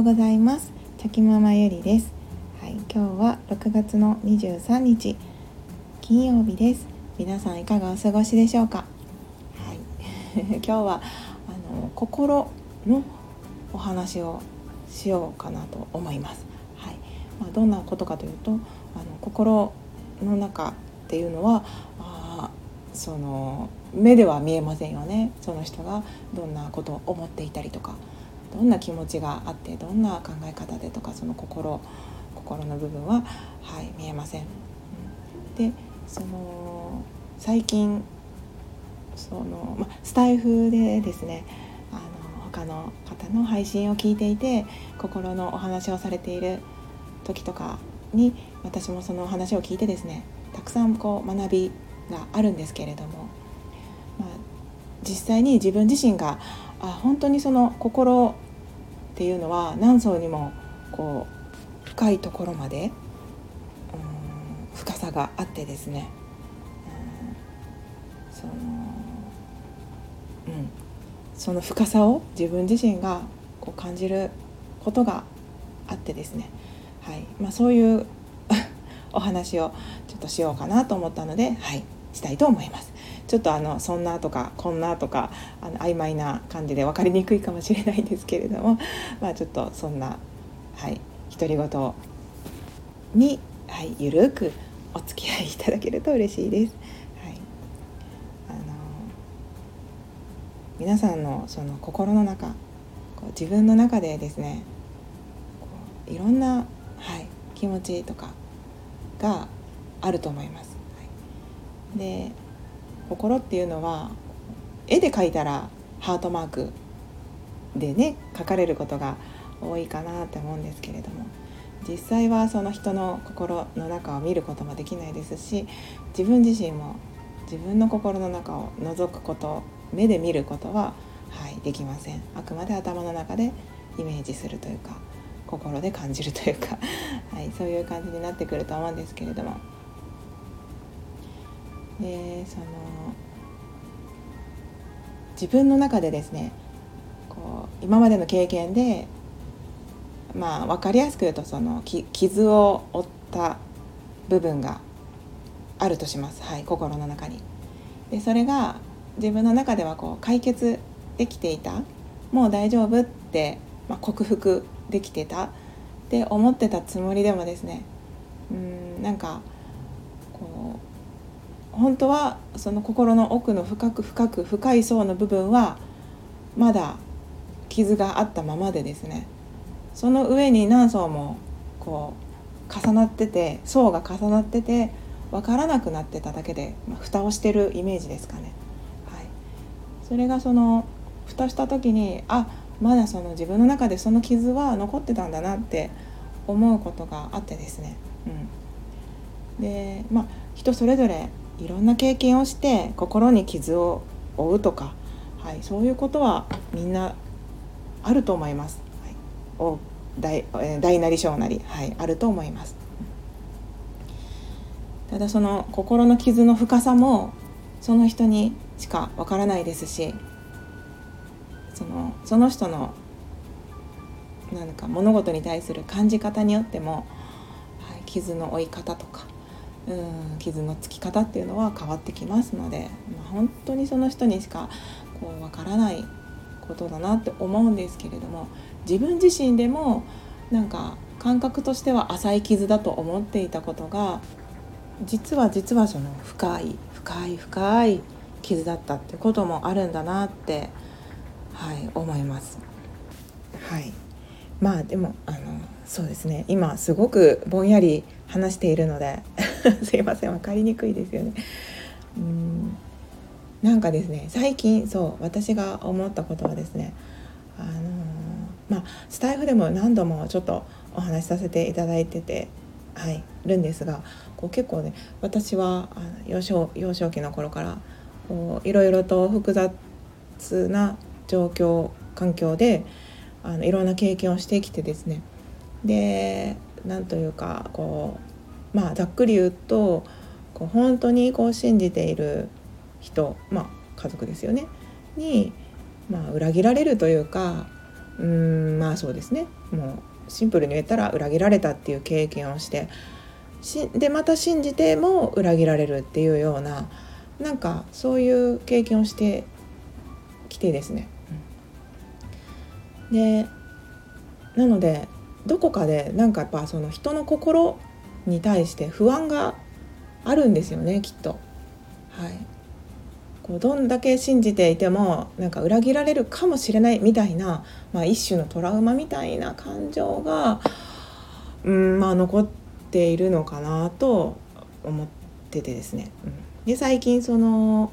ようございます。チョキママゆりです。はい今日は6月の23日金曜日です。皆さんいかがお過ごしでしょうか？はい。今日はあの心のお話をしようかなと思います。はい。まあ、どんなことかというとあの心の中っていうのはあその目では見えませんよね。その人がどんなことを思っていたりとか。どんな気持ちがあってどんな考え方でとかその心心の部分は、はい、見えません。でその最近その、ま、スタイフでですねあの他の方の配信を聞いていて心のお話をされている時とかに私もその話を聞いてですねたくさんこう学びがあるんですけれども、まあ、実際に自分自身があ本当にその心っていうのは何層にもこう深いところまで深さがあってですね。うんそのうんその深さを自分自身がこう感じることがあってですね、はい。まあ、そういう お話をちょっとしようかなと思ったので、はい、したいと思います。ちょっとあのそんなとかこんなとかあの曖昧な感じで分かりにくいかもしれないんですけれども、まあ、ちょっとそんな、はい、独り言に、はい、ゆるくお付き合いいただけると嬉しいです。はい、あの皆さんのその心の中こう自分の中でですねいろんな、はい、気持ちとかがあると思います。で心っていうのは絵で描いたらハートマークでね描かれることが多いかなって思うんですけれども実際はその人の心の中を見ることもできないですし自分自身も自分の心の中を覗くこと目で見ることは、はい、できません。あくまで頭の中でイメージするというか心で感じるというか、はい、そういう感じになってくると思うんですけれどもでその自分の中でですねこう今までの経験でまあ分かりやすく言うとその傷を負った部分があるとします、はい、心の中に。でそれが自分の中ではこう解決できていたもう大丈夫って、まあ、克服できてたって思ってたつもりでもですねうんなんか本当はその心の奥の深く深く深い層の部分はまだ傷があったままでですねその上に何層もこう重なってて層が重なってて分からなくなってただけで、まあ、蓋をしてるイメージですかね。はい、それがその蓋した時にあまだその自分の中でその傷は残ってたんだなって思うことがあってですね。うん、でまあ人それぞれいろんな経験をして心に傷を負うとか、はい、そういうことはみんなあると思います。はい、お大大なり小なり、はい、あると思います。ただその心の傷の深さもその人にしかわからないですしそのその人の何か物事に対する感じ方によっても、はい、傷の負い方とかうん傷のつき方っていうのは変わってきますので、まあ、本当にその人にしかこう分からないことだなって思うんですけれども自分自身でもなんか感覚としては浅い傷だと思っていたことが実は実はその深い深い深い傷だったってこともあるんだなってはい思います。はいまあでもあのそうですね今すごくぼんやり話しているので すいません分かりにくいですよね。うんなんかですね最近そう私が思ったことはですねあのー、まあスタイフでも何度もちょっとお話しさせていただいててはいるんですがこう結構ね私はあの幼少幼少期の頃からこういろいろと複雑な状況環境であのいろんな経験をしてきてですねでなんというかこうまあざっくり言うとこう本当にこう信じている人まあ家族ですよね。に、まあ、裏切られるというかうんまあそうですね。もうシンプルに言ったら裏切られたっていう経験をしてしでまた信じても裏切られるっていうようななんかそういう経験をしてきてですね。でなのでどこかでなんかやっぱその人の心に対して不安があるんですよねきっと。はい、こうどんだけ信じていてもなんか裏切られるかもしれないみたいな、まあ、一種のトラウマみたいな感情が、うんまあ、残っているのかなと思っててですね。うん、で最近その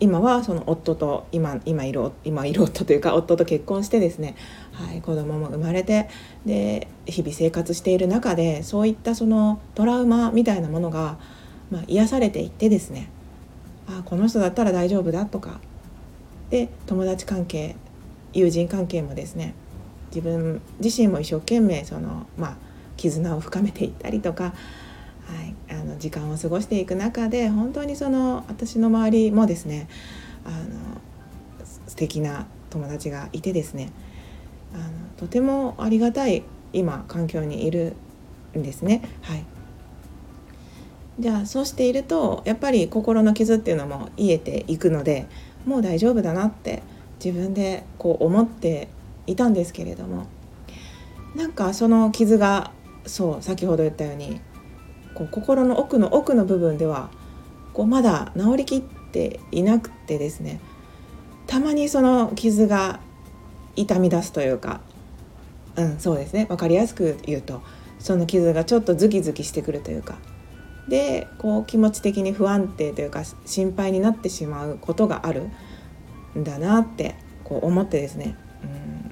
今はその夫と今今いる今いる夫というか夫と結婚してですね、はい、子供も生まれてで日々生活している中でそういったそのトラウマみたいなものが、まあ、癒されていってですねあこの人だったら大丈夫だとかで友達関係友人関係もですね自分自身も一生懸命その、まあ、絆を深めていったりとか、はい、の時間を過ごしていく中で本当にその私の周りもですねあの素敵な友達がいてですねあのとてもありがたい今環境にいるんですね。はいじゃあそうしているとやっぱり心の傷っていうのも癒えていくのでもう大丈夫だなって自分でこう思っていたんですけれどもなんかその傷がそう先ほど言ったようにこう心の奥の奥の部分ではこうまだ治りきっていなくてですねたまにその傷が痛み出すというかうんそうですね分かりやすく言うとその傷がちょっとズキズキしてくるというかでこう気持ち的に不安定というか心配になってしまうことがあるんだなってこう思ってですね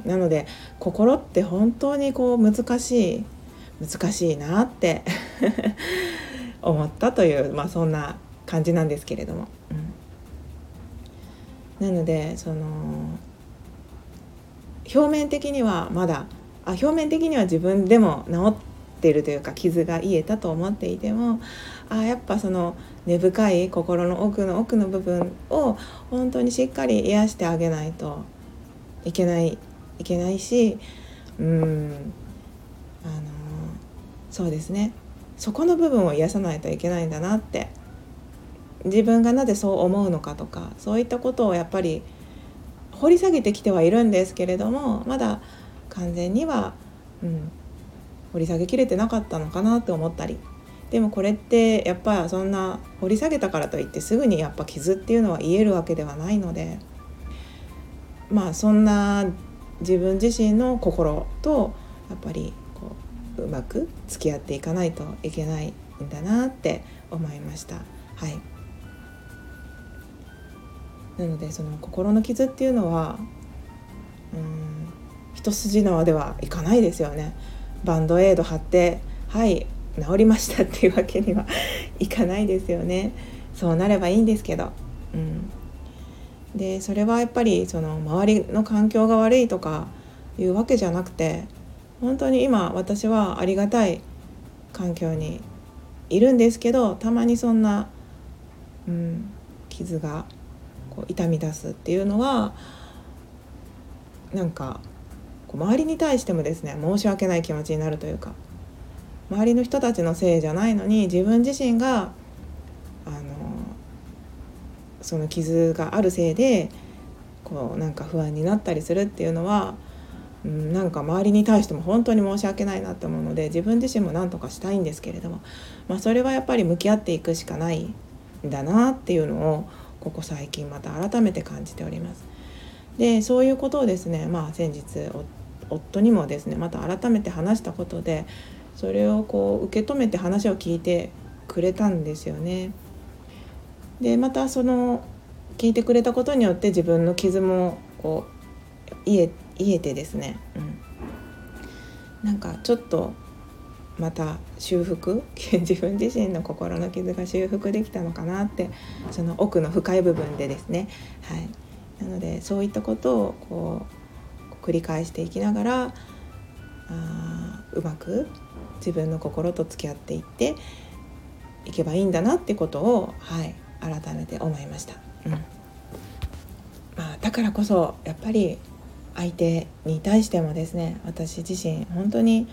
うんなので心って本当にこう難しい難しいなって 思ったという、まあ、そんな感じなんですけれども。うん、なのでその表面的にはまだあ表面的には自分でも治ってるというか傷が癒えたと思っていてもあやっぱその根深い心の奥の奥の部分を本当にしっかり癒してあげないといけないいけないしうんあのそうですねそこの部分を癒さないといけないんだなって。自分がなぜそう思うのかとかそういったことをやっぱり掘り下げてきてはいるんですけれどもまだ完全には、うん、掘り下げきれてなかったのかなと思ったり。でもこれってやっぱりそんな掘り下げたからといってすぐにやっぱ傷っていうのは癒えるわけではないのでまあそんな自分自身の心とやっぱりうまく付き合っていかないといけないんだなって思いました。はいなのでその心の傷っていうのはうん一筋縄ではいかないですよね。バンドエイド貼ってはい治りましたっていうわけには いかないですよねそうなればいいんですけど、うん、でそれはやっぱりその周りの環境が悪いとかいうわけじゃなくて本当に今私はありがたい環境にいるんですけどたまにそんな、うん、傷がこう痛み出すっていうのはなんか周りに対してもですね申し訳ない気持ちになるというか周りの人たちのせいじゃないのに自分自身があのその傷があるせいでこうなんか不安になったりするっていうのは、うん、なんか周りに対しても本当に申し訳ないなって思うので自分自身も何とかしたいんですけれども、まあ、それはやっぱり向き合っていくしかないんだなっていうのをここ最近また改めて感じております。でそういうことをですね、まあ、先日夫にもですねまた改めて話したことでそれをこう受け止めて話を聞いてくれたんですよね。でまたその聞いてくれたことによって自分の傷もこう癒え癒えてですね、うん、なんかちょっとまた修復 自分自身の心の傷が修復できたのかなってその奥の深い部分でですね、はい、なのでそういったことをこう繰り返していきながらあうまく自分の心と付き合っていっていけばいいんだなってことを、はい、改めて思いました。うん。まあ、だからこそやっぱり相手に対してもですね私自身本当に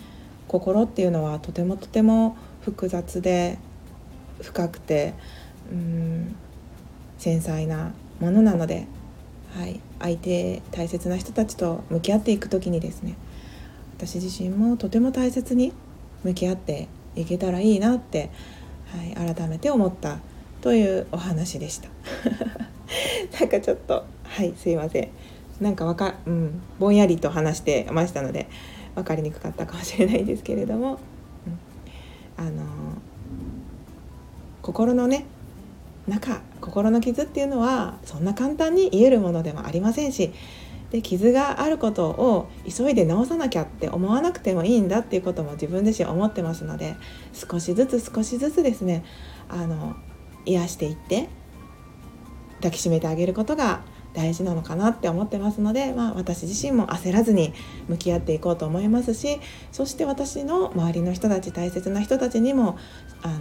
心っていうのはとてもとても複雑で深くてうん繊細なものなので、はい、相手大切な人たちと向き合っていく時にですね私自身もとても大切に向き合っていけたらいいなって、はい、改めて思ったというお話でした。なんかちょっとはいすいませんなんかわか、うん、ぼんやりと話してましたので分かりにくかったかもしれないですけれども、うん、あの心のね中心の傷っていうのはそんな簡単に癒えるものでもありませんしで傷があることを急いで治さなきゃって思わなくてもいいんだっていうことも自分自身思ってますので少しずつ少しずつですねあの癒していって抱きしめてあげることが大事なのかなって思ってますので、まあ、私自身も焦らずに向き合っていこうと思いますしそして私の周りの人たち大切な人たちにもあの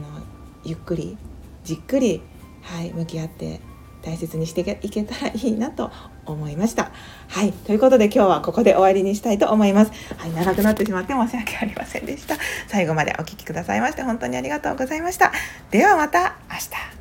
ゆっくりじっくり、はい、向き合って大切にしていけたらいいなと思いました。はい。ということで今日はここで終わりにしたいと思います。はい。長くなってしまって申し訳ありませんでした。最後までお聴きくださいまして本当にありがとうございました。ではまた明日。